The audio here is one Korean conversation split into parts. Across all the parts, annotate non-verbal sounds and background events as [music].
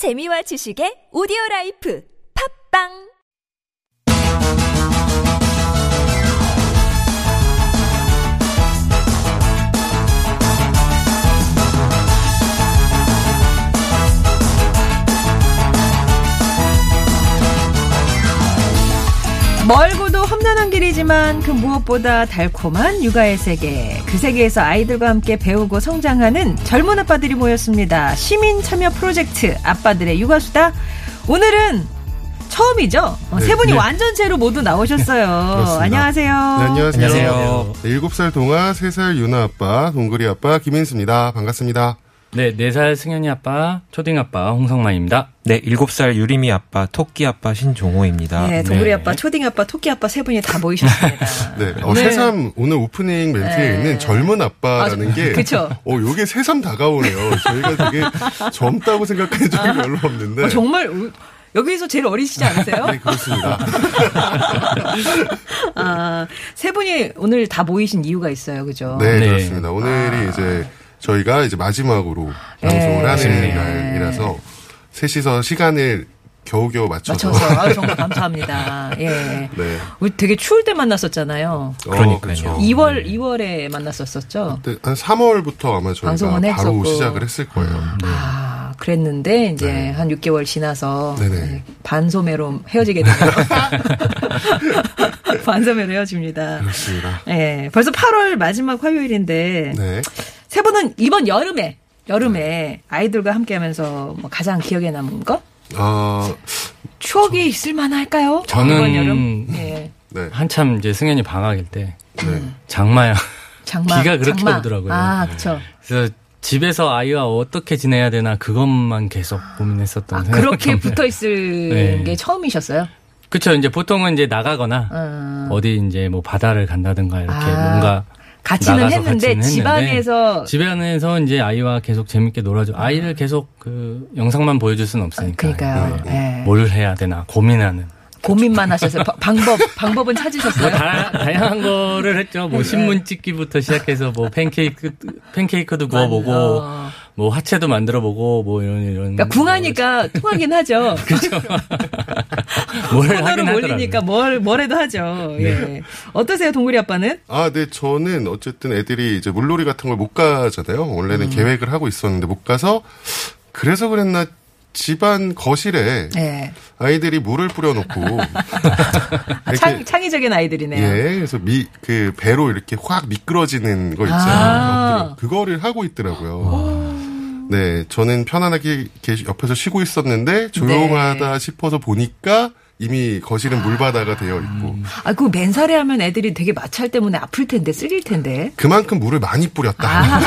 재미와 지식의 오디오 life. 팟빵 멀고도 험난한 길이지만 그 무엇보다 달콤한 육아의 세계. 그 세계에서 아이들과 함께 배우고 성장하는 젊은 아빠들이 모였습니다. 시민 참여 프로젝트 아빠들의 육아수다. 오늘은 처음이죠? 어, 네, 세 분이 네. 완전체로 모두 나오셨어요. 안녕하세요. 네, 안녕하세요. 안녕하세요. 네, 7살 동아, 3살 유나 아빠, 동그리 아빠 김인수입니다. 반갑습니다. 네, 4살 승현이 아빠, 초딩 아빠 홍성만입니다. 네, 7살 유리미 아빠, 토끼 아빠 신종호입니다. 네, 동그리 네. 아빠, 초딩 아빠, 토끼 아빠 세 분이 다 모이셨습니다. [laughs] 네, 어, 네. 새삼 오늘 오프닝 멘트에 네. 있는 젊은 아빠라는 아, 게. 그쵸. 어, 요게 새삼 다가오네요. 저희가 되게 젊다고 생각한 적이 별로 없는데. 어, 정말 우- 여기서 제일 어리시지 않으세요? 네, 그렇습니다. [laughs] 아, 세 분이 오늘 다 모이신 이유가 있어요, 그죠? 네, 네. 그렇습니다. 오늘이 이제 저희가 이제 마지막으로 방송을 하는 네. 날이라서 셋이서 시간을 겨우겨우 맞춰서. 맞춰서 아유, 정말 [laughs] 감사합니다. 예. 네. 우리 되게 추울 때 만났었잖아요. 어, 그러니까요. 그렇죠. 2월 2월에 만났었었죠. 그때 한 3월부터 아마 저희가 방송은 바로 했었고. 시작을 했을 거예요. 아, 그랬는데 이제 네. 한 6개월 지나서 네네. 네, 반소매로 헤어지게 되네요. [laughs] [laughs] 반소매로 헤어집니다. 그렇습니다. 예. 벌써 8월 마지막 화요일인데 네. 세 분은 이번 여름에 여름에 아이들과 함께 하면서 뭐 가장 기억에 남은 거? 어, 추억이 있을 만할까요? 저는 이번 여름. 예. 네. 한참 이제 승현이 방학일 때 네. 장마야. 장마. 비가 그렇게 장마. 오더라고요. 아, 그렇죠. 그래서 집에서 아이와 어떻게 지내야 되나 그것만 계속 고민했었던 아, 생각이 그렇게. 붙어 있을 네. 게 처음이셨어요? 그쵸. 이제 보통은 이제 나가거나 음. 어디 이제 뭐 바다를 간다든가 이렇게 아, 뭔가 같이는 했는데 같이는 집안에서 집에 안에서 이제 아이와 계속 재밌게 놀아줘. 아이를 계속 그 영상만 보여줄 수는 없으니까. 그러니까요. 네. 예. 뭘 해야 되나 고민하는. 고민만 하셨어요. 바- 방법 방법은 찾으셨어요? 뭐 다, 다양한 거를 했죠. 뭐 신문 찍기부터 시작해서 뭐 팬케이크 팬케이크도 구워보고 어. 뭐 화채도 만들어보고 뭐 이런 이런. 그러니까 궁하니까 통하긴 하죠. [laughs] 뭘 코너 [laughs] [laughs] 로 하긴 몰리니까 하더라고요. 뭘 뭐래도 하죠. 예. 어떠세요, 동구리 아빠는? 아, 네, 저는 어쨌든 애들이 이제 물놀이 같은 걸 못 가잖아요. 원래는 음. 계획을 하고 있었는데 못 가서 그래서 그랬나 집안 거실에 예. 아이들이 물을 뿌려놓고 [laughs] 아, 창, 창의적인 아이들이네요. 예, 그래서 미, 그 배로 이렇게 확 미끄러지는 거 아. 있잖아요. 그거를 하고 있더라고요. 네, 저는 편안하게 옆에서 쉬고 있었는데 조용하다 네. 싶어서 보니까 이미 거실은 물바다가 되어 있고 아, 그 맨살에 하면 애들이 되게 마찰 때문에 아플 텐데, 쓰릴 텐데. 그만큼 물을 많이 뿌렸다. 아,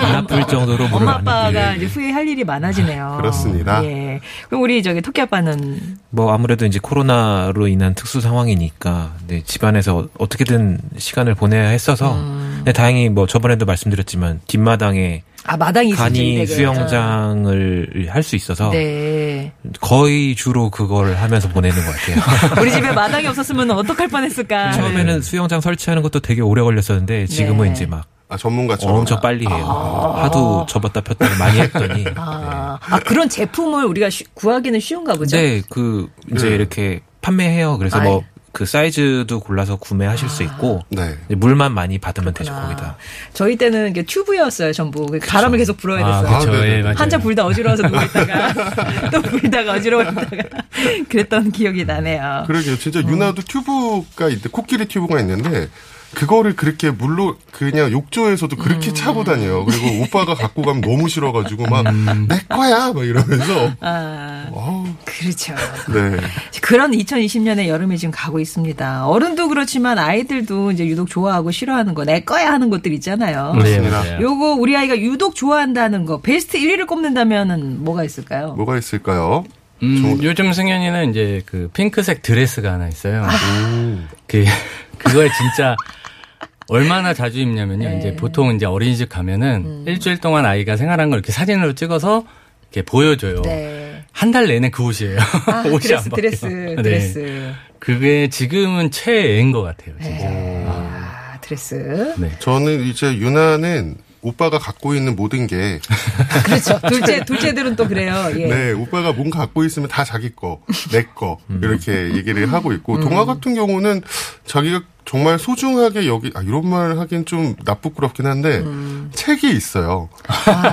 안 아플 정도로 물을 엄마 많이 아빠가 예. 이제 후회할 일이 많아지네요. 그렇습니다. 예. 그럼 우리 저기 토끼 아빠는 뭐 아무래도 이제 코로나로 인한 특수 상황이니까 네, 집안에서 어떻게든 시간을 보내야 했어서 음. 네, 다행히 뭐 저번에도 말씀드렸지만 뒷마당에 아 마당이 있으시죠, 간이. 수영장을 할 수 있어서 네. 거의 주로 그걸 하면서 보내는 것 같아요. [laughs] 우리 집에 마당이 없었으면 어떡할 뻔했을까. 처음에는 수영장 설치하는 것도 되게 오래 걸렸었는데 지금은 네. 이제 막 아, 전문가처럼. 엄청 빨리 해요. 하도 접었다 폈다를 많이 했더니 아, 아, 그런 제품을 우리가 쉬- 구하기는 쉬운가 보죠. 네, 그 이제 네. 이렇게 판매해요. 그래서 아이. 뭐 그 사이즈도 골라서 구매하실 수 있고 네. 물만 많이 받으면 되죠 그렇구나. 거기다. 저희 때는 이게 튜브였어요, 전부. 그 바람을 계속 불어야 아, 됐어요. 그쵸. 아, 네네. 예, 맞아요. 한참 불다 어지러워서 누워 있다가 [laughs] [laughs] 또 불다가 어지러워 있다가 [laughs] 그랬던 기억이 나네요. 그러게요. 진짜 유나도 튜브가 있는데, 코끼리 튜브가 있는데, 그거를 그렇게 물로 그냥 욕조에서도 그렇게 음. 차고 다녀요. 그리고 오빠가 갖고 가면 너무 싫어가지고 막, 내 거야! 막 이러면서. 아, 그렇죠. [laughs] 네. 그런 2020년의 여름이 지금 가고 있습니다. 어른도 그렇지만 아이들도 이제 유독 좋아하고 싫어하는 거, 내 거야 하는 것들 있잖아요. 네, 맞습니다. 맞아요. 요거 우리 아이가 유독 좋아한다는 거, 베스트 1위를 꼽는다면은 뭐가 있을까요? 뭐가 있을까요? 음, 요즘 승현이는 이제 그 핑크색 드레스가 하나 있어요. 음. 그 [laughs] 그걸 진짜 얼마나 자주 입냐면요. 네. 이제 보통 이제 어린이집 가면은 음. 일주일 동안 아이가 생활한 걸 이렇게 사진으로 찍어서 이렇게 보여줘요. 네. 한 달 내내 그 옷이에요. 아, [laughs] 옷이 드레스, 안 바뀌어요. 드레스, 네. 드레스. 그게 지금은 최애인 것 같아요. 진짜. 아, 드레스. 네. 저는 이제 유나는 오빠가 갖고 있는 모든 게 그렇죠. [laughs] 둘째 둘째들은 또 그래요. 예. 네, 오빠가 뭔가 갖고 있으면 다 자기 거, 내 거, 이렇게 얘기를 하고 있고, 동화 같은 경우는 자기가 정말 소중하게 여기, 아, 이런 말 하긴 좀 나쁘끄럽긴 한데, 책이 있어요.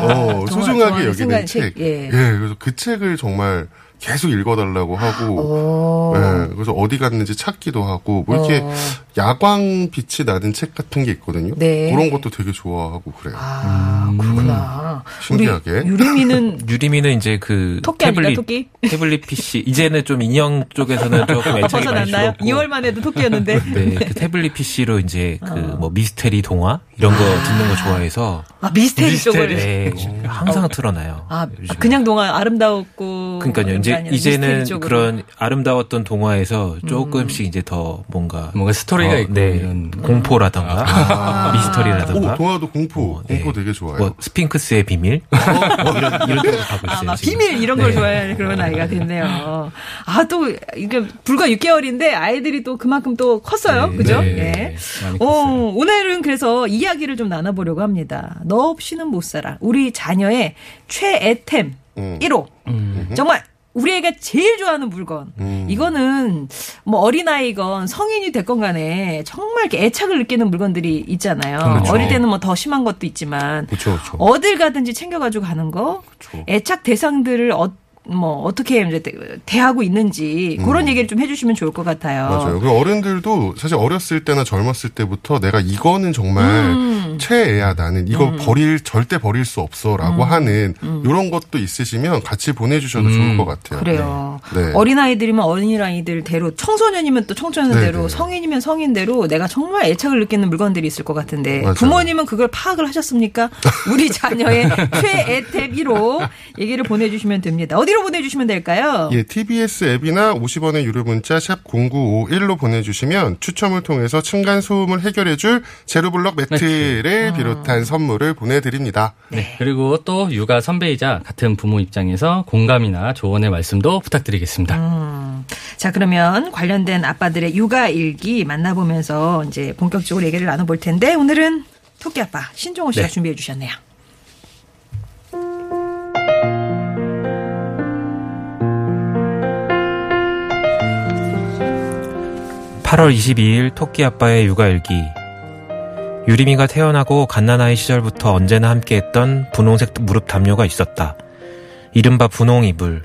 어, 정말 소중하게 좋아하는 여기는 책. 책, 예. 그래서 그 책을 정말 계속 읽어달라고 하고, 오. 예, 그래서 어디 갔는지 찾기도 하고, 뭐 이렇게 어. 야광 빛이 나는 책 같은 게 있거든요. 네. 그런 것도 되게 좋아하고 그래요. 아, 그렇구나. 신기하게. 유리미는 [laughs] 유리미는 이제 그 토끼 아닌가, 태블릿 토끼? 태블릿 PC 이제는 좀 인형 쪽에서는 [laughs] 조금 애착이 많이 벗어났나요? 줄었고 2월만 해도 토끼였는데. [laughs] 네, 그 태블릿 PC로 이제 그 어. 뭐 미스테리 동화 이런 거 듣는 거 좋아해서 아, 미스테리, 미스테리. 쪽을. 네, 항상 틀어놔요. 아, 요즘에. 그냥 동화 아름다웠고. 그러니까요. 게 이제 이제는. 음. 그런 아름다웠던 동화에서 조금씩 이제 더 뭔가 뭔가 스토리가 어, 있고 네, 이런 공포라던가 아. [laughs] 미스터리라던가 오, 동화도 공포, 어, 네. 공포 되게 좋아요. 뭐 스핑크스의 비밀 뭐 이런 이런 쪽으로 가고 있어요. 아. 비밀 이런 걸 네. 좋아하는 그런 아이가 됐네요. 아, 또, 이게 불과 6개월인데 아이들이 또 그만큼 또 컸어요. 네, 그죠? 네, 예. 많이 어, 컸어요. 오늘은 그래서 이야기를 좀 나눠보려고 합니다. 너 없이는 못 살아. 우리 자녀의 최애템 음. 1호. 음. 정말 우리 애가 제일 좋아하는 물건. 음. 이거는 뭐 어린아이건 성인이 됐건 간에 정말 이렇게 애착을 느끼는 물건들이 있잖아요. 그렇죠. 어릴 때는 뭐 더 심한 것도 있지만 그렇죠, 그렇죠. 어딜 가든지 챙겨 가지고 가는 거, 그렇죠. 애착 대상들을 어, 뭐 어떻게 이제 대- 대하고 있는지 그런 얘기를 좀 해주시면 좋을 것 같아요. 음. 맞아요. 그 어른들도 사실 어렸을 때나 젊었을 때부터 내가 이거는 정말 음. 최애야 나는 이거 버릴 절대 버릴 수 없어라고 하는 이런 것도 있으시면 같이 보내주셔도 음. 좋을 것 같아요. 그래요. 네. 어린 아이들이면 어린 아이들대로, 청소년이면 또 청소년대로, 네, 네. 성인이면 성인대로 내가 정말 애착을 느끼는 물건들이 있을 것 같은데 맞아요. 부모님은 그걸 파악을 하셨습니까? 우리 자녀의 [laughs] 최애 탭 1호 얘기를 보내주시면 됩니다. 어디 로 보내주시면 될까요? 예, TBS 앱이나 50원의 유료 문자 샵 0951로 보내주시면 추첨을 통해서 층간 소음을 해결해줄 제로블럭 매트를 비롯한 선물을 보내드립니다. 네. 그리고 또 육아 선배이자 같은 부모 입장에서 공감이나 조언의 말씀도 부탁드리겠습니다. 음. 자, 그러면 관련된 아빠들의 육아 일기 만나보면서 이제 본격적으로 얘기를 나눠볼 텐데 오늘은 토끼 아빠 신종호 씨가 네. 준비해 주셨네요. 8월 22일 토끼 아빠의 육아일기. 유리미가 태어나고 갓난아이 시절부터 언제나 함께했던 분홍색 무릎 담요가 있었다. 이른바 분홍 이불.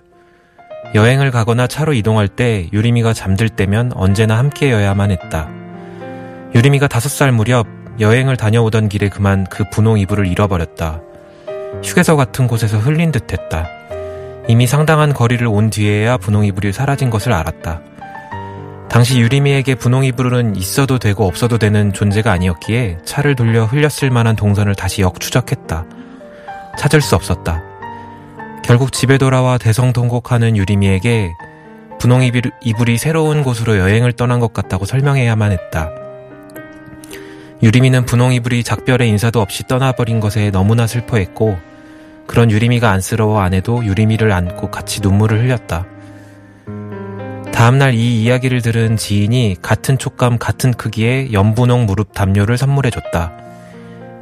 여행을 가거나 차로 이동할 때 유리미가 잠들 때면 언제나 함께여야만 했다. 유리미가 다섯 살 무렵 여행을 다녀오던 길에 그만 그 분홍 이불을 잃어버렸다. 휴게소 같은 곳에서 흘린 듯 했다. 이미 상당한 거리를 온 뒤에야 분홍 이불이 사라진 것을 알았다. 당시 유리미에게 분홍 이불은 있어도 되고 없어도 되는 존재가 아니었기에 차를 돌려 흘렸을 만한 동선을 다시 역추적했다. 찾을 수 없었다. 결국 집에 돌아와 대성통곡하는 유리미에게 분홍 이불- 이불이 새로운 곳으로 여행을 떠난 것 같다고 설명해야만 했다. 유리미는 분홍 이불이 작별의 인사도 없이 떠나버린 것에 너무나 슬퍼했고 그런 유리미가 안쓰러워 안 해도 유리미를 안고 같이 눈물을 흘렸다. 다음날 이 이야기를 들은 지인이 같은 촉감 같은 크기의 연분홍 무릎 담요를 선물해줬다.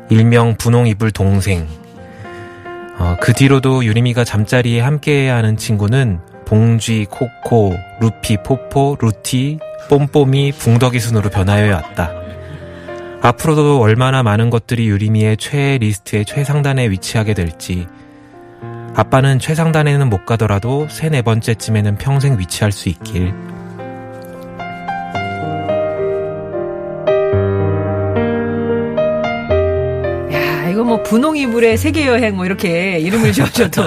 일명 분홍 이불 동생. 어, 그 뒤로도 유리미가 잠자리에 함께해야 하는 친구는 봉쥐, 코코, 루피, 포포, 루티, 뽐뽐이, 붕덕이 순으로 변하여 왔다. 앞으로도 얼마나 많은 것들이 유리미의 최애 리스트의 최상단에 위치하게 될지 아빠는 최상단에는 못 가더라도 세 네 번째쯤에는 평생 위치할 수 있길. 야, 이거 뭐 분홍 이불의 세계 여행 뭐 이렇게 이름을 지어줘도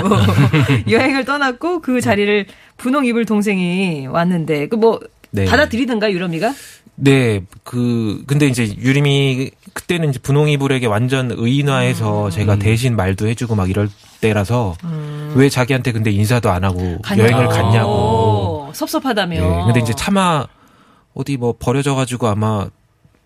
[laughs] 여행을 떠났고 그 자리를 분홍 이불 동생이 왔는데 그뭐 네. 받아들이든가 유럽이가 네, 그 근데 이제 유림이 그때는 이제 분홍이불에게 완전 의인화해서 제가 대신 말도 해주고 막 이럴 때라서 왜 자기한테 근데 인사도 안 하고 여행을 갔냐고. 오, 섭섭하다며. 네, 근데 이제 차마 어디 뭐 버려져가지고 아마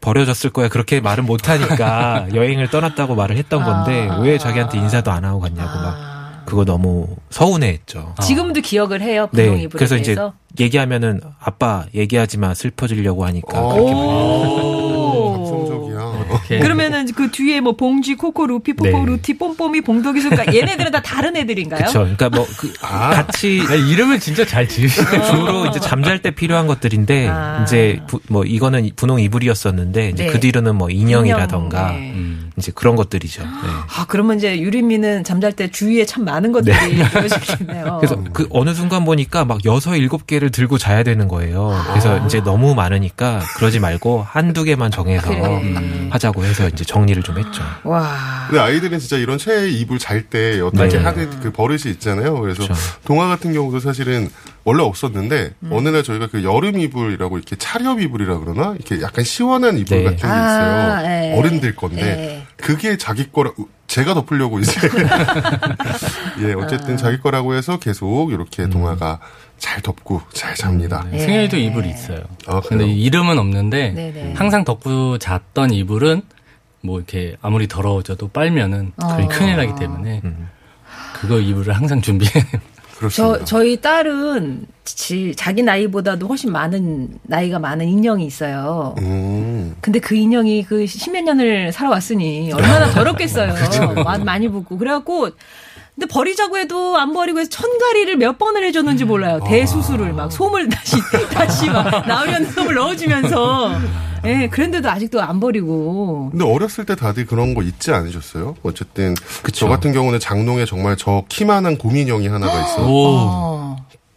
버려졌을 거야 그렇게 말은 못 하니까 [laughs] 여행을 떠났다고 말을 했던 건데 아. 왜 자기한테 인사도 안 하고 갔냐고 막 아. 그거 너무 서운해했죠. 지금도 기억을 해요 분홍 네, 이불에 그래서 이제 대해서. 얘기하면은 아빠 얘기하지 마 슬퍼지려고 하니까 어. 그렇게 [laughs] 오. 감성적이야. 이렇게 그러면은 그 뒤에 뭐 봉지, 코코, 루피, 뽀뽀, 네. 루티, 뽐뽐이, 봉덕이, 수가 얘네들은 다 다른 애들인가요? 그렇죠. 그러니까 뭐 그 아. 같이 아, 이름을 진짜 잘 지으시네요. 주로 이제 잠잘 때 필요한 것들인데 아. 이제 부- 뭐 이거는 분홍 이불이었었는데 이제 네. 그 뒤로는 뭐 인형이라던가 인형, 네. 음. 이제 그런 것들이죠. 네. 아, 그러면 이제 유리미는 잠잘 때 주위에 참 많은 것들이 [laughs] 보여지겠네요. [laughs] 그래서 그 어느 순간 보니까 막 여섯 일곱 개를 들고 자야 되는 거예요. 그래서 아. 이제 너무 많으니까 그러지 말고 한두 개만 정해서 그래. 음, 하자고 해서 이제 정리를 좀 했죠. 와. 근데 아이들은 진짜 이런 최애 이불 잘 때 어떻게 맞아요. 하는 그 버릇이 있잖아요. 그래서 그렇죠. 동화 같은 경우도 사실은 원래 없었는데 음. 어느 날 저희가 그 여름 이불이라고 이렇게 차렵 이불이라 그러나 이렇게 약간 시원한 이불 네. 같은 게 있어요. 아, 예. 어른들 건데 예. 그게 자기 거라 제가 덮으려고 이제 [laughs] 예 어쨌든 자기 거라고 해서 계속 이렇게 동화가 잘 덮고 잘 잡니다. 예. 승현이도 이불이 있어요. 아, 근데? 이름은 없는데 네네. 항상 덮고 잤던 이불은 뭐 이렇게 아무리 더러워져도 빨면은 어. 그게 큰일 나기 때문에 음. 그거 이불을 항상 준비해. 그렇습니다. 저, 저희 딸은 지, 자기 나이보다도 훨씬 많은, 나이가 많은 인형이 있어요. 음. 근데 그 인형이 그 십몇 년을 살아왔으니 얼마나 [laughs] 더럽겠어요. 그렇죠. 많이, 붓고. 그래갖고, 근데 버리자고 해도 안 버리고 해서 천가리를 몇 번을 해줬는지 몰라요. 대수술을 막 솜을 다시, [laughs] 다시 막 나오려는 솜을 넣어주면서. 예, 그런데도 아직도 안 버리고. 근데 어렸을 때 다들 그런 거 있지 않으셨어요? 어쨌든 그쵸. 저 같은 경우는 장롱에 정말 저 키만한 곰인형이 하나가 있어. 오.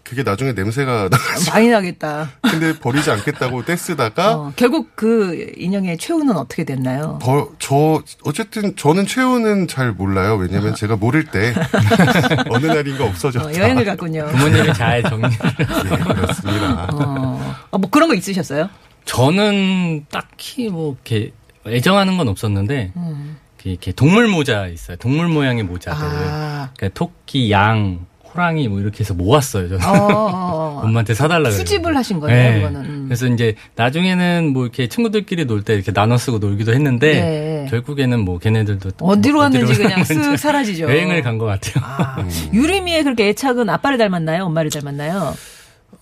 어, 그게 나중에 냄새가 [laughs] 나가지고 많이 나겠다. 근데 버리지 않겠다고 떼쓰다가 어, 결국 그 인형의 최후는 어떻게 됐나요? 버, 저 어쨌든 저는 최후는 잘 몰라요. 왜냐면 제가 모를 때 [laughs] 어느 날인가 없어졌다. 어, 여행을 갔군요. 부모님이 잘 정리를. [laughs] 예, 그렇습니다. 어, 어, 뭐 그런 거 있으셨어요? 저는 딱히 뭐 이렇게 애정하는 건 없었는데 음. 이렇게- 이렇게 동물 모자 있어요. 동물 모양의 모자들. 아, 그러니까 토끼, 양, 호랑이 뭐 이렇게 해서 모았어요. 저는 어, 어, 어. [laughs] 엄마한테 사달라 그래요. 수집을 하신 거네요, 네. 그거는. 음. 그래서 이제 나중에는 뭐 이렇게 친구들끼리 놀 때 이렇게 나눠 쓰고 놀기도 했는데 네. 결국에는 뭐 걔네들도 어디로 뭐 갔는지 어디로 그냥 쓱 사라지죠. [laughs] 여행을 간 것 같아요. 아, 유리미의 그렇게 애착은 아빠를 닮았나요? 엄마를 닮았나요?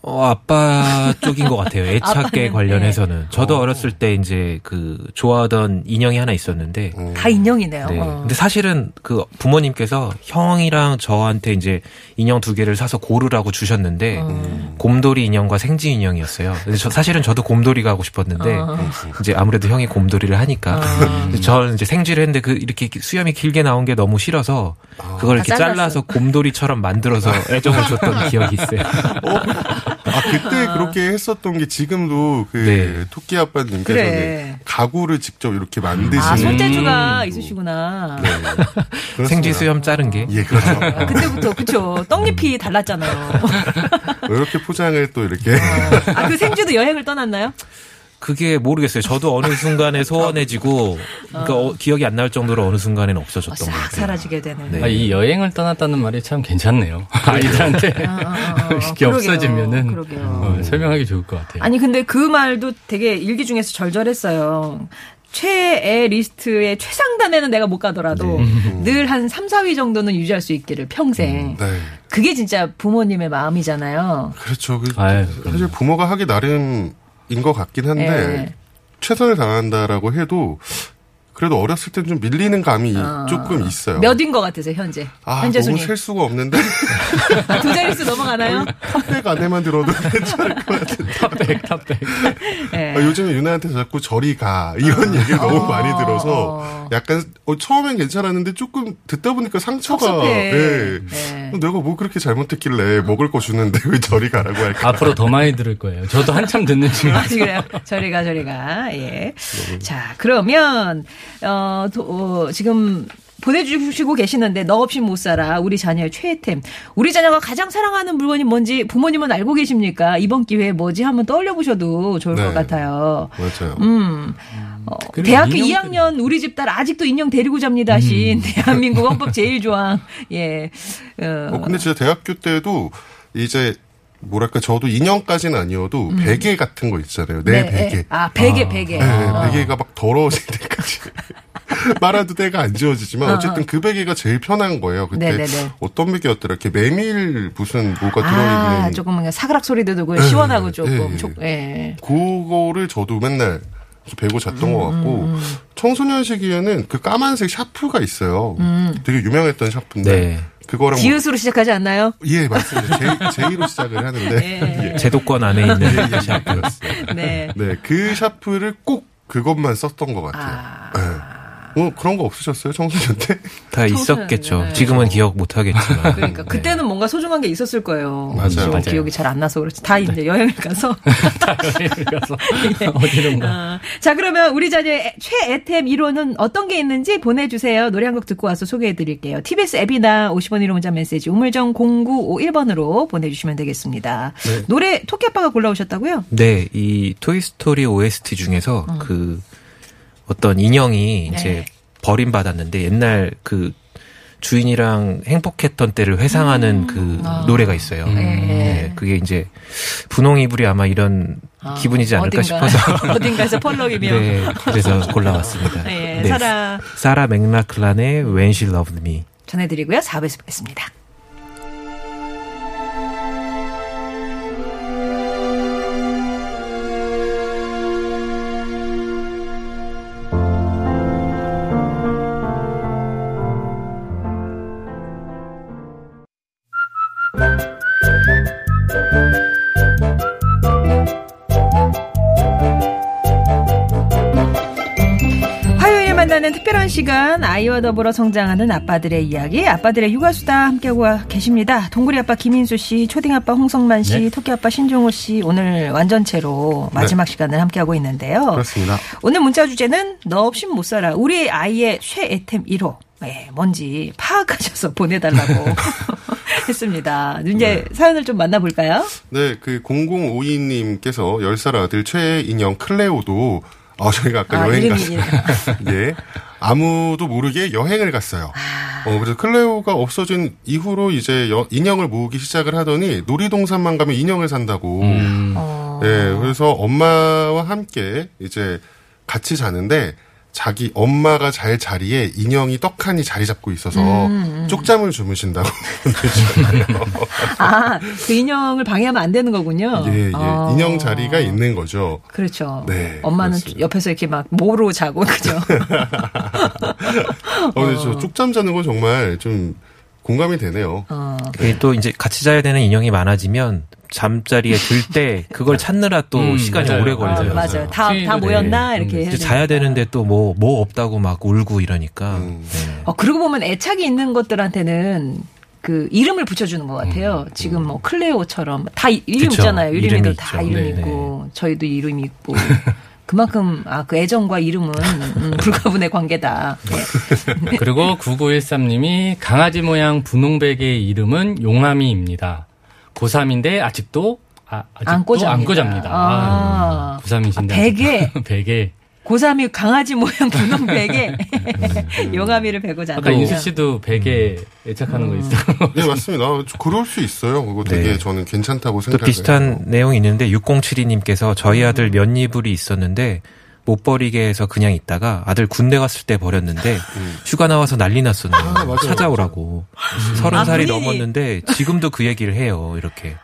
어, 아빠 쪽인 것 같아요. [laughs] 애착에 아빠는, 관련해서는. 저도 어렸을 때 이제 그 좋아하던 인형이 하나 있었는데. 다 인형이네요. 네. 어. 근데 사실은 그 부모님께서 형이랑 저한테 이제 인형 두 개를 사서 고르라고 주셨는데 어. 곰돌이 인형과 생쥐 인형이었어요. 근데 저 사실은 저도 곰돌이가 하고 싶었는데 어. 이제 아무래도 형이 곰돌이를 하니까 저는 이제 생쥐를 했는데 그 이렇게 수염이 길게 나온 게 너무 싫어서 그걸 이렇게 아. 잘라서 곰돌이처럼 만들어서 애정을 줬던 기억이 있어요. [laughs] 아 그때 그렇게 했었던 게 지금도 그 네. 토끼 아빠님께서는 그래. 가구를 직접 이렇게 만드시는 아, 손재주가 음. 있으시구나. 네. [laughs] 생쥐 수염 자른 게. 예 그렇죠. 아, 그때부터, 그쵸. 떡잎이 달랐잖아요. [laughs] 이렇게 포장을 또 이렇게 아, 그 생쥐도 여행을 떠났나요? 그게 모르겠어요. 저도 어느 [laughs] 순간에 소원해지고 그러니까 어, 기억이 안 날 정도로 어느 순간에는 어, 없어졌던 것싹 같아요. 사라지게 되는. 네. 아, 이 여행을 떠났다는 말이 참 괜찮네요. [laughs] 아이들한테 아, 아, 아, 아. [laughs] 이렇게 그러게요. 없어지면은 그러게요. 어, 설명하기 좋을 것 같아요. 아니 근데 그 말도 되게 일기 중에서 절절했어요. 최애 리스트의 최상단에는 내가 못 가더라도 늘 한 3, 4위 정도는 유지할 수 있기를 평생. 네 그게 진짜 부모님의 마음이잖아요. 그렇죠. 그 아유, 사실 부모가 하기 나름인 것 같긴 한데 예. 최선을 다한다라고 해도 그래도 어렸을 땐 좀 밀리는 감이 어. 조금 있어요. 몇인 것 같으세요 현재? 아 현재 너무 순위 셀 수가 없는데 아, [laughs] 두 자릿수 넘어가나요? 탑백 안에만 들어도 [laughs] 괜찮을 것 같은데 탑백, 탑백. [laughs] 네. 아, 요즘에 유나한테 자꾸 저리 가 이런 얘기를 너무 어, 많이 들어서 어. 약간 어, 처음엔 괜찮았는데 조금 듣다 보니까 상처가. 예. 네. 내가 뭐 그렇게 잘못했길래 먹을 거 주는데 왜 저리 가라고 할까? 앞으로 더 많이 들을 거예요. 저도 한참 듣는 중이에요. 아, 그래요. 저리 가, 저리 가. 예. 자, 그러면, 어, 도- 어, 지금 보내주시고 계시는데, 너 없이 못 살아. 우리 자녀의 최애템. 우리 자녀가 가장 사랑하는 물건이 뭔지 부모님은 알고 계십니까? 이번 기회에 뭐지? 한번 떠올려 보셔도 좋을 네. 것 같아요. 맞아요. 음. 어, 그리고 대학교 인형들이- 2학년 우리 집 딸 아직도 인형 데리고 잡니다. 하신 대한민국 헌법 제일조항. [laughs] 예. 어, 어, 근데 진짜 대학교 때도 이제 뭐랄까 저도 인형까지는 아니어도 베개 같은 거 있잖아요. 내 네, 베개. 네. 아, 베개, 베개. 네, 어. 베개가 막 더러워질 때까지 [laughs] 말아도 때가 안 지워지지만 어, 어쨌든 그 베개가 제일 편한 거예요. 그때 네네네. 어떤 베개였더라? 이렇게 메밀 무슨 뭐가 아, 들어있는 조금 사그락 소리도 들고 시원하고 네, 조금. 네. 조- 예. 그거를 저도 맨날 베고 잤던 것 같고 청소년 시기에는 그 까만색 샤프가 있어요. 되게 유명했던 샤프인데 네. 그거랑 뭐- 디귿으로 시작하지 않나요? 예 맞습니다. 제, 제이로 시작을 하는데 네. 제도권 안에 있는 예, 예, 샤프. 네. 네, 그 샤프를 꼭 그것만 썼던 것 같아요. 아. 뭐 그런 거 없으셨어요 청소년 때? 다. 있었겠죠. 지금은 기억 못 하겠지만. [laughs] 그러니까 그때는 뭔가 소중한 게 있었을 거예요. 맞아요. 지금 맞아요. 기억이 잘 안 나서 그렇지. 다 이제 여행을 가서. [laughs] 가서 [laughs] 어디론가. 어, 자, 그러면 우리 자녀의 최애템 1호는 어떤 게 있는지 보내주세요. 노래 한 곡 듣고 와서 소개해 드릴게요. TBS 앱이나 50원 1호 문자 메시지 우물정 0951번으로 보내주시면 되겠습니다. 노래 토끼 아빠가 골라오셨다고요? 네, 이 토이스토리 OST 중에서 그 어떤 인형이 네. 이제 버림받았는데 옛날 그 주인이랑 행복했던 때를 회상하는 그 노래가 있어요. 네. 네, 그게 이제 분홍 이불이 아마 이런 기분이지 않을까 어딘가, 싶어서 [laughs] 어딘가에서 펄럭이며. 네, 그래서 골라왔습니다. 네, 네, 사라 사라 맥락클란의 When She Loved Me. 전해드리고요. 4부에서 뵙겠습니다. 아이와 더불어 성장하는 아빠들의 이야기 아빠들의 육아수다 함께하고 계십니다. 동구리 아빠 김인수 씨, 초딩 아빠 홍성만 씨, 네. 토끼 아빠 신종호 씨 오늘 완전체로 마지막 시간을 함께하고 있는데요. 그렇습니다. 오늘 문자 주제는 너 없인 못 살아. 우리 아이의 최애템 1호. 네, 뭔지 파악하셔서 [laughs] 보내달라고 [laughs] 했습니다. 이제 사연을 좀 만나볼까요? 네, 그 0052님께서 10살 아들 최애 인형 클레오도 어, 저희가 아까 아, 여행 갔어요. [laughs] 예. 아무도 모르게 여행을 갔어요. 아. 어, 그래서 클레오가 없어진 이후로 이제 여- 인형을 모으기 시작을 하더니 놀이동산만 가면 인형을 산다고. 음. 어. 예, 그래서 엄마와 함께 이제 같이 자는데 자기 엄마가 잘 자리에 인형이 떡하니 자리 잡고 있어서 음, 쪽잠을 주무신다고. [laughs] 아, 그 인형을 방해하면 안 되는 거군요. 예, 예. 아. 인형 자리가 있는 거죠. 그렇죠. 네, 엄마는 그렇습니다. 옆에서 이렇게 막 모로 자고 그죠. [laughs] 어, 근데 저 쪽잠 자는 건 정말 좀 공감이 되네요. 어. 그게 또 이제 같이 자야 되는 인형이 많아지면 잠자리에 들 때 그걸 찾느라 또 음, 시간이 맞아요. 오래 아, 걸려요. 맞아요. 다, 다 수위도 모였나? 네. 이렇게. 음. 자야. 되는데 또 뭐, 뭐 없다고 막 울고 이러니까. 음. 네. 어, 그러고 보면 애착이 있는 것들한테는 그 이름을 붙여주는 것 같아요. 지금 뭐 클레오처럼 다 이- 이름 그쵸. 있잖아요. 유리미도 이름이 다 있죠. 이름 네, 있고 저희도 이름이 있고 [laughs] 그만큼 아 그 애정과 이름은 음, [laughs] 불가분의 관계다. 네. [laughs] 그리고 9913님이 강아지 모양 분홍백의 이름은 용암이입니다. 고3인데 아직도 아, 아직도 안고 잡니다. 안고 잡니다. 아. 고3이신데. 아, 베개? 베개. 고3이 강아지 모양 분홍 베개 [laughs] 용암이를 베고 자는. 아까 인수 씨도 베개 애착하는 거 있어요. 네, 맞습니다. 아, 그럴 수 있어요. 그거 되게 네. 저는 괜찮다고 또 생각해요. 비슷한 내용이 있는데 6072님께서 저희 아들 면이불이 있었는데 못 버리게 해서 그냥 있다가 아들 군대 갔을 때 버렸는데 휴가 나와서 난리 났었네요. 아, 맞아요, 찾아오라고. 서른 아, 살이. 넘었는데 지금도 그 얘기를 해요. 이렇게.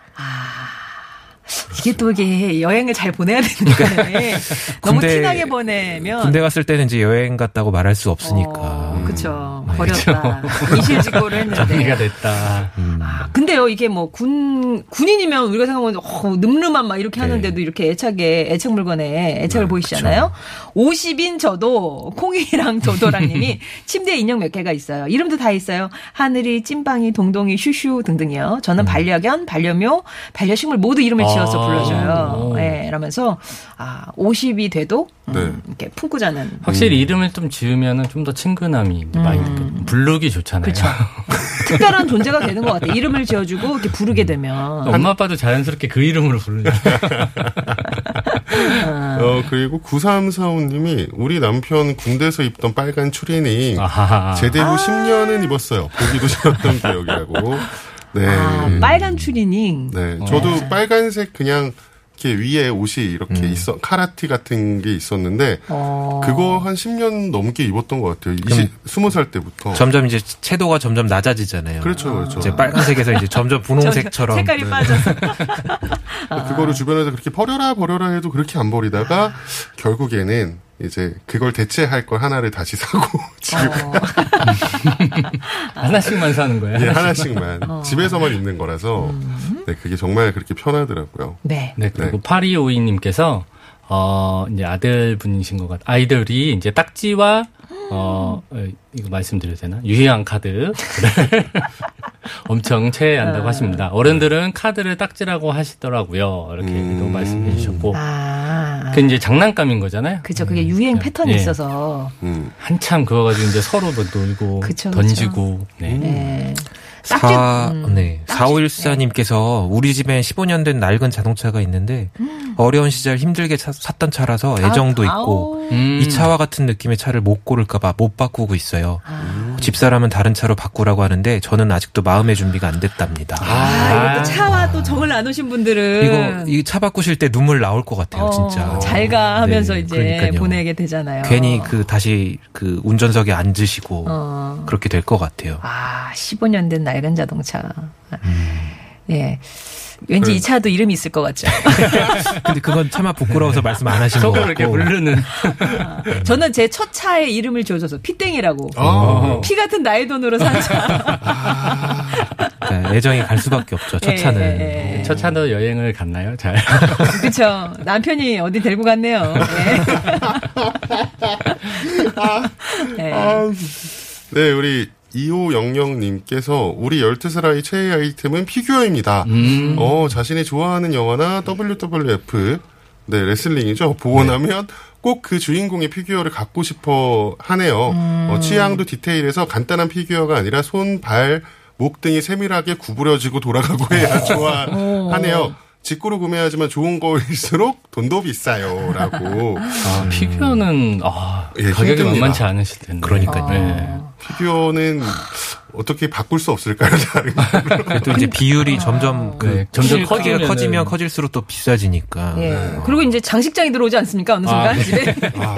이게 또 이게 여행을 잘 보내야 되는 거네. 너무 티나게 보내면 군대 갔을 때는 이제 여행 갔다고 말할 수 없으니까. 어, 그쵸. 네, 버렸다. [laughs] 이실직고를 정리가 했는데. 됐다. 음. 아, 근데요, 이게 뭐, 군, 군인이면 우리가 생각하면, 어, 늠름한 막 이렇게 네. 하는데도 이렇게 애착에, 애착 물건에 애착을 보이시잖아요? 50인 저도, 콩이랑 도도랑 님이 [laughs] 침대에 인형 몇 개가 있어요. 이름도 다 있어요. 하늘이, 찐빵이, 동동이, 슈슈 등등이요. 음. 저는 반려견, 반려묘, 반려식물 모두 이름을 지어서 아. 불러줘요. 오. 네, 이러면서, 아, 50이 돼도, 음, 네. 이렇게 품고 자는. 확실히 이름을 좀 지으면 은 좀 더 친근함이 많이 느껴. 부르기 좋잖아요. 음. 그쵸. [laughs] 특별한 존재가 되는 것 같아요. 이름을 지어주고 이렇게 부르게 되면. 엄마 아빠도 자연스럽게 그 이름으로 부르는. [laughs] 어, 그리고 9345님이 우리 남편 군대에서 입던 빨간 추리닝 아하하. 제대 후 10년은 입었어요. 보기도 싫었던 기억이라고. 네. 아, 빨간 추리닝. 네. 저도 빨간색 그냥 이렇게 위에 옷이 이렇게 음. 있어 카라티 같은 게 있었는데 어. 그거 한 10년 넘게 입었던 것 같아요. 20, 20살 때부터. 점점 이제 채도가 점점 낮아지잖아요. 그렇죠, 그렇죠. 이제 빨간색에서 이제 점점 분홍색처럼 색깔이 네. 빠져서. [laughs] 그거를 주변에서 그렇게 버려라 버려라 해도 그렇게 안 버리다가 결국에는 이제 그걸 대체할 걸 하나를 다시 사고 [laughs] 지금 어. [laughs] 하나씩만 사는 거예요. 예, 하나씩만 어. 집에서만 입는 거라서 음. 네, 그게 정말 그렇게 편하더라고요. 네. 네, 그리고 8252님께서, 어, 이제 아들 분이신 것 같, 아이들이 이제 딱지와, 어, 어, 이거 말씀드려도 되나? 유희왕 카드를 [laughs] 엄청 체한다고 아. 하십니다. 어른들은 카드를 딱지라고 하시더라고요. 이렇게 음. 또 말씀해 주셨고. 아. 그 이제 장난감인 거잖아요. 그죠. 그게 유행 패턴이 예. 있어서. 음. 한참 그거 가지고 이제 서로 뭐 놀고, 그쵸, 그쵸. 던지고, 네. 네. 사, 딱지- 음, 네. 딱지- 4514님께서 우리 집에 15년 된 낡은 자동차가 있는데 어려운 시절 힘들게 차- 샀던 차라서 애정도 아, 있고. 음. 이 차와 같은 느낌의 차를 못 고를까봐 못 바꾸고 있어요. 아. 집사람은 다른 차로 바꾸라고 하는데 저는 아직도 마음의 준비가 안 됐답니다. 아, 이것도 차와 또 정을 나누신 분들은 이거 이 차 바꾸실 때 눈물 나올 것 같아요, 어, 진짜. 잘가 하면서 네, 이제 그러니까요. 보내게 되잖아요. 괜히 그 다시 그 운전석에 앉으시고 어. 그렇게 될 것 같아요. 아, 15년 된 낡은 자동차. 음. 예. 왠지 그래. 이 차도 이름이 있을 것 같죠. [laughs] 근데 그건 차마 부끄러워서 말씀 안 하신 것 서로 같고. 이렇게 부르는. 저는 제 첫 차의 이름을 지어줘서 피땡이라고. 아, 피 같은 나의 돈으로 산 차. 그러니까 애정이 갈 수밖에 없죠. 첫 예, 차는. 예, 예. 첫 차도 여행을 갔나요? 잘. [laughs] 그쵸. 남편이 어디 데리고 갔네요. 예. [laughs] 예. 아, 네, 우리 2500님께서 우리 12살 아이 최애 아이템은 피규어입니다. 음. 어, 자신이 좋아하는 영화나 WWF, 네, 레슬링이죠. 보고 나면 꼭 그 주인공의 피규어를 갖고 싶어 하네요. 어, 취향도 디테일해서 간단한 피규어가 아니라 손, 발, 목 등이 세밀하게 구부려지고 돌아가고 해야 [laughs] 좋아하네요. 직구로 구매하지만 좋은 거일수록 돈도 비싸요. 라고. 아, 피규어는, 아, 예, 가격이 힘듭니다. 만만치 않으실 텐데. 그러니까요. 네. 피규어는 어떻게 바꿀 수 없을까요? [laughs] [laughs] 그래도 이제 비율이 점점 그 네, 점점 커지면은- 커지면 커질수록 또 비싸지니까. 예. 그리고 이제 장식장이 들어오지 않습니까? 어느 순간 아, 네. 집에. 아,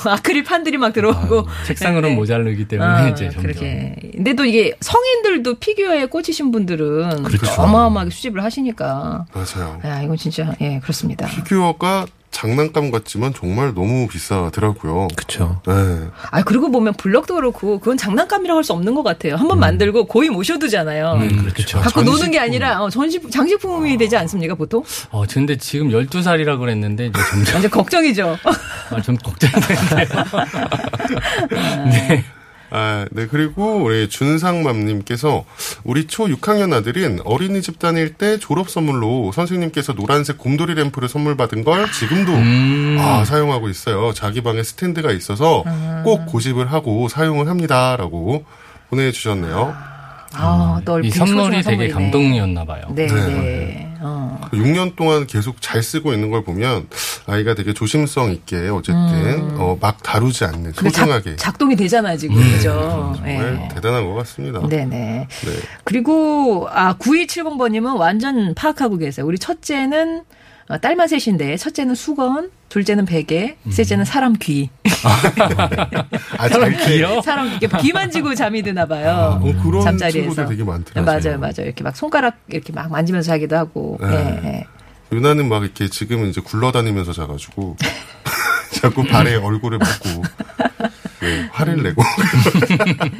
[laughs] 아크릴 판들이 막 들어오고. 책상으로는 네, 네. 모자르기 때문에 아, 이제 점점. 그렇게. 근데 또 이게 성인들도 피규어에 꽂히신 분들은 그렇죠. 어마어마하게 수집을 하시니까. 맞아요. 야, 이건 진짜, 예, 그렇습니다. 피규어가 장난감 같지만 정말 너무 비싸더라고요. 그렇죠. 네. 아, 그리고 보면 블럭도 그렇고, 그건 장난감이라고 할 수 없는 것 같아요. 한번 만들고 고이 모셔두잖아요. 음, 그렇죠. 갖고 노는 게 전시품. 아니라, 어, 전시, 장식품이 되지 않습니까, 보통? 어, 근데 지금 12살이라 그랬는데 이제 점점 완전 걱정이죠. 아, 좀 걱정되는데요. 아, [laughs] 네. 그리고 우리 준상맘님께서 우리 초 6학년 아들은 어린이집 다닐 때 졸업 선물로 선생님께서 노란색 곰돌이 램프를 선물 받은 걸 지금도 음. 아, 사용하고 있어요. 자기 방에 스탠드가 있어서 꼭 고집을 하고 사용을 합니다라고 보내주셨네요. 아, 또이 얼핏 선물이 되게 선물이네. 감동이었나 봐요. 네, 네. 네. 어. 6년 동안 계속 잘 쓰고 있는 걸 보면 아이가 되게 조심성 있게 어쨌든 어, 막 다루지 않는 소중하게 작, 작동이 되잖아요, 지금. 그죠? 정말 예. 대단한 것 같습니다. 네네. 네. 그리고, 아, 9270번님은 완전 파악하고 계세요. 우리 첫째는 어, 딸만 셋인데, 첫째는 수건, 둘째는 베개, 셋째는 사람 귀. 아, 잘 귀여? 사람 귀, 귀 만 지고 잠이 드나 봐요. 어, 그런 잠자리에서. 친구들 되게 많더라고요. 맞아요, 맞아요. 이렇게 막 손가락 이렇게 막 만지면서 자기도 하고. 네. 예, 예. 유나는 막 이렇게 지금은 이제 굴러다니면서 자가지고 [laughs] 자꾸 발에 얼굴을 묻고 네, 화를 내고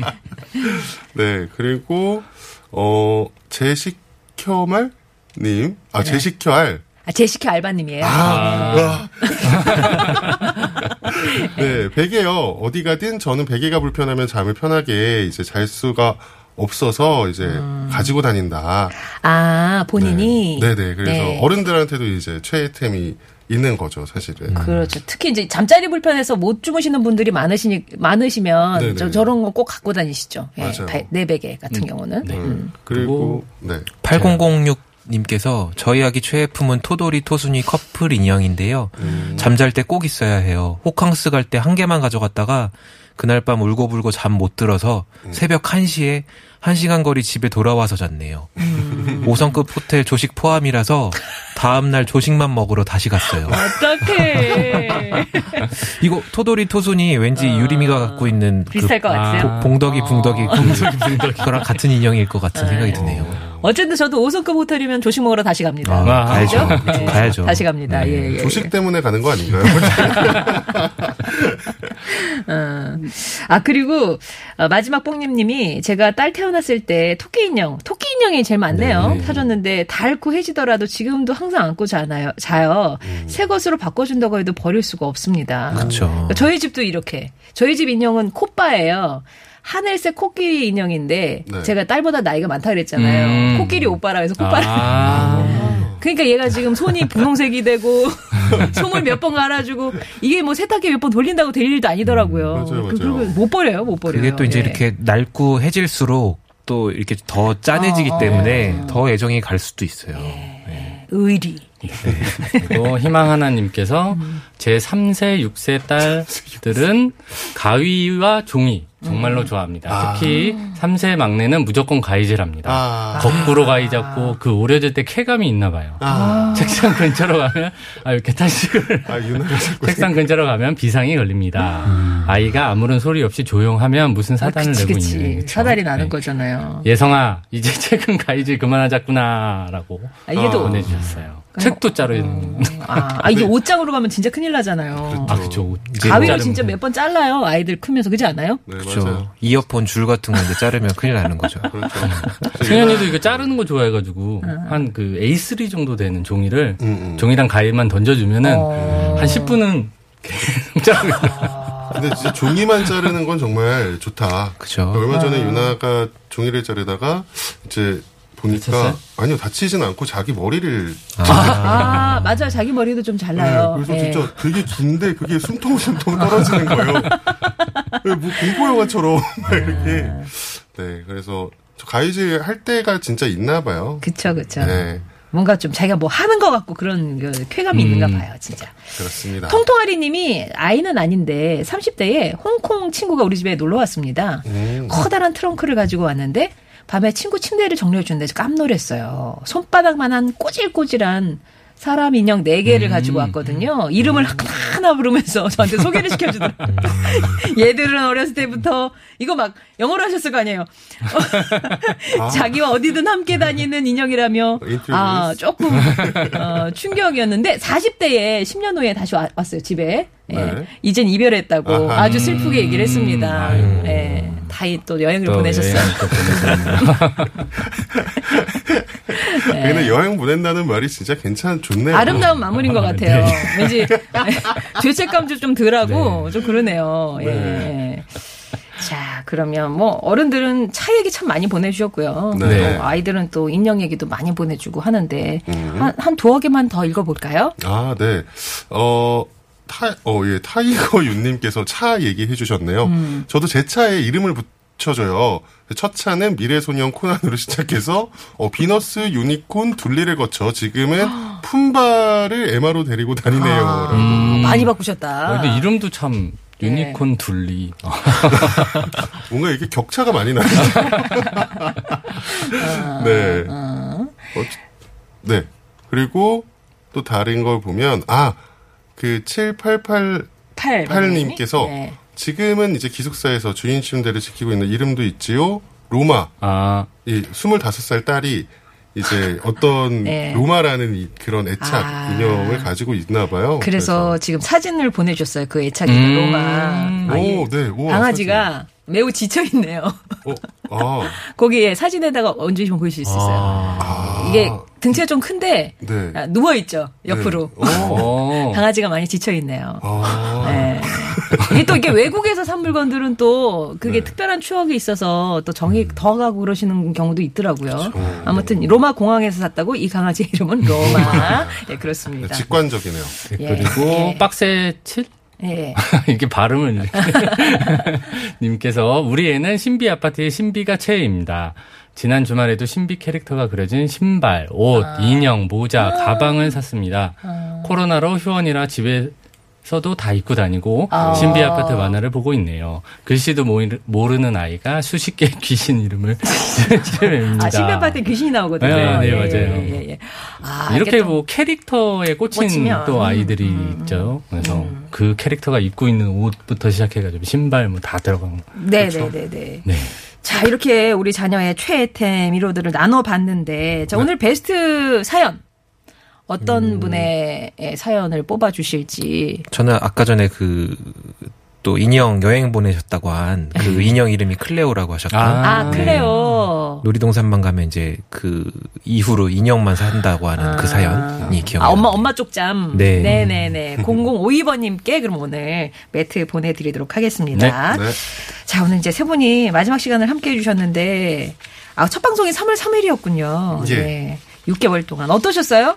[laughs] 네 그리고 어 제시켜말 님, 아 제시켜알 아, 제시카 알바님이에요. 아, [laughs] 네, 베개요. 어디 가든 저는 베개가 불편하면 잠을 편하게 이제 잘 수가 없어서 이제 가지고 다닌다. 아, 본인이? 네, 네. 그래서 네. 어른들한테도 이제 최애템이 있는 거죠, 사실은. 그렇죠. 특히 이제 잠자리 불편해서 못 주무시는 분들이 많으시니 많으시면 네네. 저, 저런 거 꼭 갖고 다니시죠. 예, 네 베개 같은 경우는. 네. 음. 그리고 네. 8006 님께서 저희 아기 최애품은 토돌이 토순이 커플 인형인데요. 잠잘 때 꼭 있어야 해요. 호캉스 갈 때 한 개만 가져갔다가 그날 밤 울고불고 잠 못 들어서 새벽 1시에 1시간 거리 집에 돌아와서 잤네요. 5성급 호텔 조식 포함이라서 다음날 조식만 먹으러 다시 갔어요. 어떡해. [laughs] 이거 토돌이 토순이 왠지 유리미가 갖고 있는 그 비슷할 것 같아요. 보- 봉덕이 붕덕이 그거랑 같은 인형일 것 같은 생각이 드네요. 어쨌든 저도 5성급 호텔이면 조식 먹으러 다시 갑니다. 아, 아, 가야죠. 네. 가야죠. 다시 갑니다. 네. 예, 예, 조식 예. 때문에 가는 거 아닌가요? [laughs] 어. 아 그리고 어, 마지막 뽕님님이 제가 딸 태어났을 때 토끼 인형, 토끼 인형이 제일 많네요. 네. 사줬는데 닳고 해지더라도 지금도 항상 안고 자나요? 자요. 새 것으로 바꿔준다고 해도 버릴 수가 없습니다. 그렇죠. 그러니까 저희 집도 이렇게. 저희 집 인형은 코빠예요. 하늘색 코끼리 인형인데 네. 제가 딸보다 나이가 많다 그랬잖아요. 음. 코끼리 오빠라 해서 코빠를 아, [laughs] 그러니까 얘가 지금 손이 분홍색이 되고 [laughs] 솜을 몇 번 갈아주고 이게 뭐 세탁기 몇 번 돌린다고 될 일도 아니더라고요. 음, 맞아요, 그- 맞아요. 그리고 못 버려요, 못 버려요. 그게 또 이제 예. 이렇게 낡고 해질수록 또 이렇게 더 짠해지기 아, 때문에 더 애정이 갈 수도 있어요. 의리. 그리 고 희망 하나님께서 제 3세, 6세 딸들은 가위와 종이 정말로 좋아합니다. 아. 특히 3세 막내는 무조건 가위질합니다. 아, 거꾸로 가위 잡고 그 오려질 때 쾌감이 있나 봐요. 아, 책상 근처로 가면 아 이렇게 탄식을 아, [laughs] 책상 근처로 가면 비상이 걸립니다. 아이가 아무런 소리 없이 조용하면 무슨 사단을 아, 그치, 내고 그치. 있는 그쵸? 사달이 나는 네. 거잖아요. 예성아 이제 [laughs] 책은 가위질 그만하자꾸나라고 아, 얘도 보내주셨어요. 책도 자르는 [laughs] 아, 아, 이게 옷장으로 가면 진짜 큰일 나잖아요. 아 그죠. 가위로 진짜 몇 번 잘라요. 아이들 크면서 그지 않아요? 네, 그렇죠. 맞아요. 이어폰 줄 같은 거 이제 자르면 큰일 나는 거죠. 그렇죠. [laughs] 승현이도 이거 자르는 거 좋아해가지고 한그 A3 정도 되는 종이를 음, 음. 종이랑 가위만 던져주면은 어. 한 10분은 계속 자르고 있어요. 근데 진짜 종이만 자르는 건 정말 좋다. 그죠. 얼마 전에 유나가 종이를 자르다가 이제 보니까 다쳤어요? 아니요 다치진 않고 자기 머리를 아, 맞아요. 자기 머리도 좀 잘라요. 네, 그래서 예. 진짜 되게 긴데 그게 숨통숨통 떨어지는 거예요. [laughs] 네, 뭐 공포 영화처럼 [laughs] 막 이렇게. 네, 그래서 저 가위질 할 때가 진짜 있나 봐요. 그쵸, 그쵸. 네, 뭔가 좀 자기가 뭐 하는 것 같고 그런 그 쾌감이 있는가 봐요, 진짜. 그렇습니다. 통통아리 님이 아이는 아닌데 30대에 홍콩 친구가 우리 집에 놀러 왔습니다. 음. 커다란 트렁크를 가지고 왔는데 밤에 친구 침대를 정리해 주는데 깜놀했어요. 손바닥만한 꼬질꼬질한 사람 인형 4개를 가지고 왔거든요. 이름을 하나하나 부르면서 저한테 소개를 시켜주더라고요. [laughs] 얘들은 어렸을 때부터 이거 막 영어로 하셨을 거 아니에요. [laughs] [laughs] 자기와 어디든 함께 다니는 인형이라며 introduce. 아 조금 어, 충격이었는데 40대에 10년 후에 다시 와- 왔어요 집에. 예. 네. 이젠 이별했다고 아하. 아주 슬프게 얘기를 했습니다. 아유. 예. 다이 또 여행을 또 보내셨어요. 여행. [laughs] 네. 근데 여행 보낸다는 말이 진짜 괜찮 좋네요. 아름다운 마무리인 것 같아요. 왠지 [laughs] 죄책감도 좀 덜하고 좀 그러네요. 예. 네. 자, 그러면 뭐 어른들은 차 얘기 참 많이 보내주셨고요. 네. 또 아이들은 또 인형 얘기도 많이 보내주고 하는데 음. 한, 한 두어 개만 더 읽어볼까요? 아, 네. 어, 타, 어, 예, 타이거 [laughs] 윤님께서 차 얘기해 주셨네요. 음. 저도 제 차에 이름을 붙여줘요. 첫 차는 미래소년 코난으로 [laughs] 시작해서, 어, 비너스, 유니콘, 둘리를 거쳐 지금은 [gasps] 품바를 애마로 데리고 다니네요. 아, 라고. 많이 바꾸셨다. 어, 근데 이름도 참 유니콘 네. 둘리. 어, [laughs] 뭔가 이게 격차가 많이 나죠. 네. 어, 네. 그리고 또 다른 걸 보면, 아, 그 788 팔. 팔님께서 네. 지금은 이제 기숙사에서 주인 침대를 지키고 있는 이름도 있지요. 로마. 아, 이 25살 딸이 이제 어떤 [laughs] 네. 로마라는 이 그런 애착 아. 인형을 가지고 있나 봐요. 그래서 지금 사진을 보내줬어요. 그 애착 인형 음. 로마. 오, 네. 오, 강아지가 매우 지쳐 있네요. 어, [laughs] 아, 거기에 사진에다가 얹으시면 보실 수 있어요. 아. 이게 등치가 좀 큰데 네. 아, 누워 있죠 옆으로. 네. 오. 어. [laughs] 강아지가 많이 지쳐 있네요. 아. 네. 이게 또 이게 외국에서 산 물건들은 또 그게 네. 특별한 추억이 있어서 또 정이 더 가고 그러시는 경우도 있더라고요. 그렇죠. 아무튼 로마 공항에서 샀다고 이 강아지 이름은 로마. [laughs] 예, 그렇습니다. 직관적이네요. 예. 그리고 예. 빡세 7? 예. [laughs] 이게 발음을 이렇게. [laughs] 님께서 우리 애는 신비 아파트의 신비가 최애입니다. 지난 주말에도 신비 캐릭터가 그려진 신발, 옷, 아. 인형, 모자, 가방을 샀습니다. 코로나로 휴원이라 집에 서도 다 입고 다니고 아. 신비 아파트 만화를 보고 있네요. 글씨도 모르- 모르는 아이가 수십 개의 [laughs] 귀신 이름을 [laughs] 지어냅니다. 아, 신비 아파트 귀신이 나오거든요. 네, 네, 예, 맞아요. 예, 예, 예. 아, 이렇게 뭐 캐릭터에 꽂힌 꽂히면. 또 아이들이 음, 있죠. 그래서 그 캐릭터가 입고 있는 옷부터 시작해가지고 신발 뭐 다 들어간. 네네네 네. 네. 자, 이렇게 우리 자녀의 최애템 1호들을 나눠봤는데, 자, 오늘 베스트 사연. 어떤 분의 사연을 뽑아주실지. 저는 아까 전에 그, 또 인형 여행 보내셨다고 한 그 인형 이름이 클레오라고 하셨던 아, 아, 클레오. 놀이동산만 가면 이제 그 이후로 인형만 산다고 하는 그 사연이 기억나요. 아, 엄마, 엄마 쪽잠. 네. 네네네. [laughs] 0052번님께 그럼 오늘 매트 보내드리도록 하겠습니다. 네. 자, 오늘 이제 세 분이 마지막 시간을 함께 해주셨는데, 아, 첫 방송이 3월 3일이었군요. 예. 네. 6개월 동안. 어떠셨어요?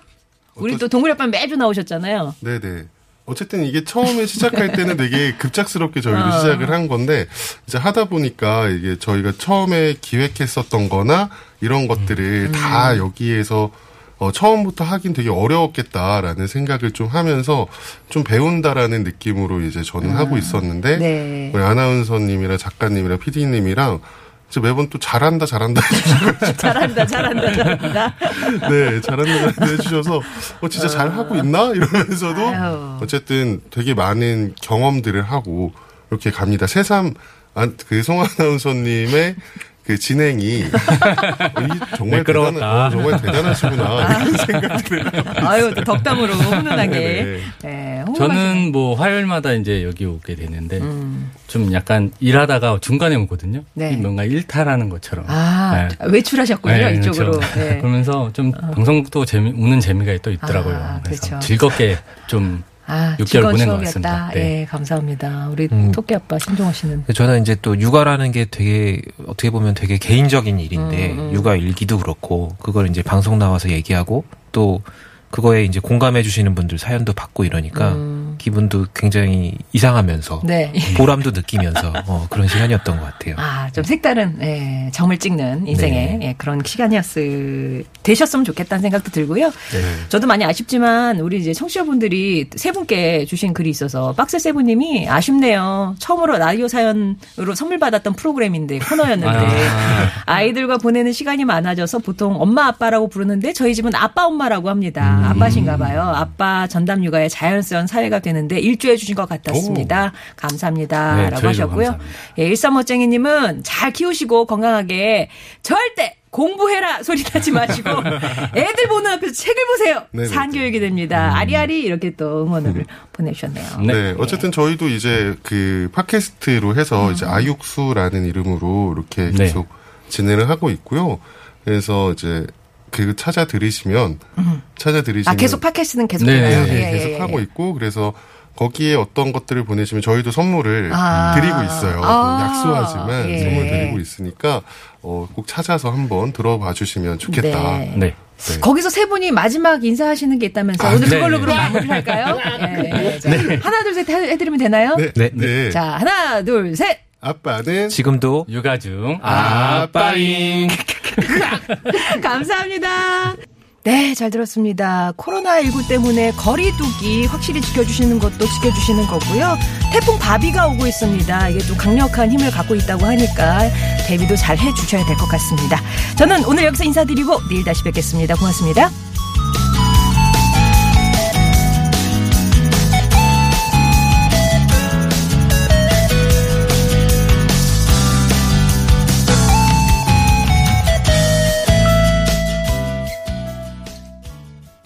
우리 또 동물협반 매주 나오셨잖아요. 네네. 어쨌든 이게 처음에 시작할 때는 되게 [laughs] 급작스럽게 저희도 어. 시작을 한 건데, 이제 하다 보니까 이게 저희가 처음에 기획했었던 거나 이런 것들을 음. 다 여기에서 어, 처음부터 하긴 되게 어려웠겠다라는 생각을 좀 하면서 좀 배운다라는 느낌으로 이제 저는 하고 있었는데, 네. 우리 아나운서님이랑 작가님이랑 PD님이랑 이제 매번 또 잘한다 잘한다 [laughs] 잘한다, 잘한다, 잘한다. 네, 잘한다 잘한다 해주셔서 어 진짜 잘 하고 있나 이러면서도 아유. 어쨌든 되게 많은 경험들을 하고 이렇게 갑니다. 새삼 안- 그송 아나운서님의 그 진행이 [laughs] 이 정말 매끄러웠다. 대단한, 어, 정말 대단하시구나 이런 생각들을 아유, 또 덕담으로 훈훈하게. 네. 네, 저는 뭐 화요일마다 이제 여기 오게 되는데 음. 좀 약간 일하다가 중간에 오거든요. 네. 뭔가 일탈하는 것처럼. 아, 네. 외출하셨군요, 네, 이쪽으로. 그렇죠. 네. [laughs] 그러면서 좀 방송도 재미 우는 재미가 또 있더라고요. 아, 그래서 그렇죠. 즐겁게 좀 아, 6개월 즐거운 보낸 것. 같습니다. 네. 예, 감사합니다. 우리 음. 토끼 아빠 신종호 씨는. 저는 이제 또 육아라는 게 되게 어떻게 보면 되게 개인적인 일인데 음, 육아 일기도 그렇고 그걸 이제 방송 나와서 얘기하고 또 그거에 이제 공감해 주시는 분들 사연도 받고 이러니까 음. 기분도 굉장히 이상하면서 네. 보람도 느끼면서 어, 그런 시간이었던 것 같아요. 아, 좀 색다른, 예, 점을 찍는 인생의 네. 예, 그런 시간이었을, 되셨으면 좋겠다는 생각도 들고요. 네. 저도 많이 아쉽지만, 우리 이제 청취자분들이 세 분께 주신 글이 있어서, 박스 세븐님이 아쉽네요. 처음으로 라디오 사연으로 선물 받았던 프로그램인데, 코너였는데, 아. 이들과 보내는 시간이 많아져서 보통 엄마 아빠라고 부르는데, 저희 집은 아빠 엄마라고 합니다. 음. 아빠신가 봐요. 아빠 전담 육아의 자연스러운 사회가 되는데, 일조해 주신 것 같았습니다. 감사합니다. 네, 라고 하셨고요. 감사합니다. 예, 13멋쟁이님은 잘 키우시고 건강하게 절대 공부해라 소리 나지 마시고 [laughs] 애들 보는 앞에서 책을 보세요. 네네. 산교육이 됩니다. 아리아리 이렇게 또 응원을 보내주셨네요. 네. 네, 어쨌든 저희도 이제 그 팟캐스트로 해서 음. 이제 아육수라는 이름으로 이렇게 네. 계속 진행을 하고 있고요. 그래서 이제 그 찾아 들으시면 찾아 들으시면 아, 계속 팟캐스트는 계속 네? 네, 예, 예, 계속 예, 하고 예. 있고 그래서 거기에 어떤 것들을 보내시면 저희도 선물을 아. 드리고 있어요. 아. 약소하지만 예. 선물 드리고 있으니까 어, 꼭 찾아서 한번 들어봐 주시면 좋겠다. 네. 네. 네. 거기서 세 분이 마지막 인사하시는 게 있다면서 아, 오늘 네. 그걸로 그럼 마무리를 할까요? 예, 예. 자, 하나 둘 셋 해드리면 되나요? 네, 네. 네. 자 하나 둘 셋. 아빠는 지금도 육아 중 아빠잉. [laughs] 감사합니다. 네, 잘 들었습니다. 코로나19 때문에 거리두기 확실히 지켜주시는 것도 지켜주시는 거고요. 태풍 바비가 오고 있습니다. 이게 또 강력한 힘을 갖고 있다고 하니까 대비도 잘 해주셔야 될 것 같습니다. 저는 오늘 여기서 인사드리고 내일 다시 뵙겠습니다. 고맙습니다.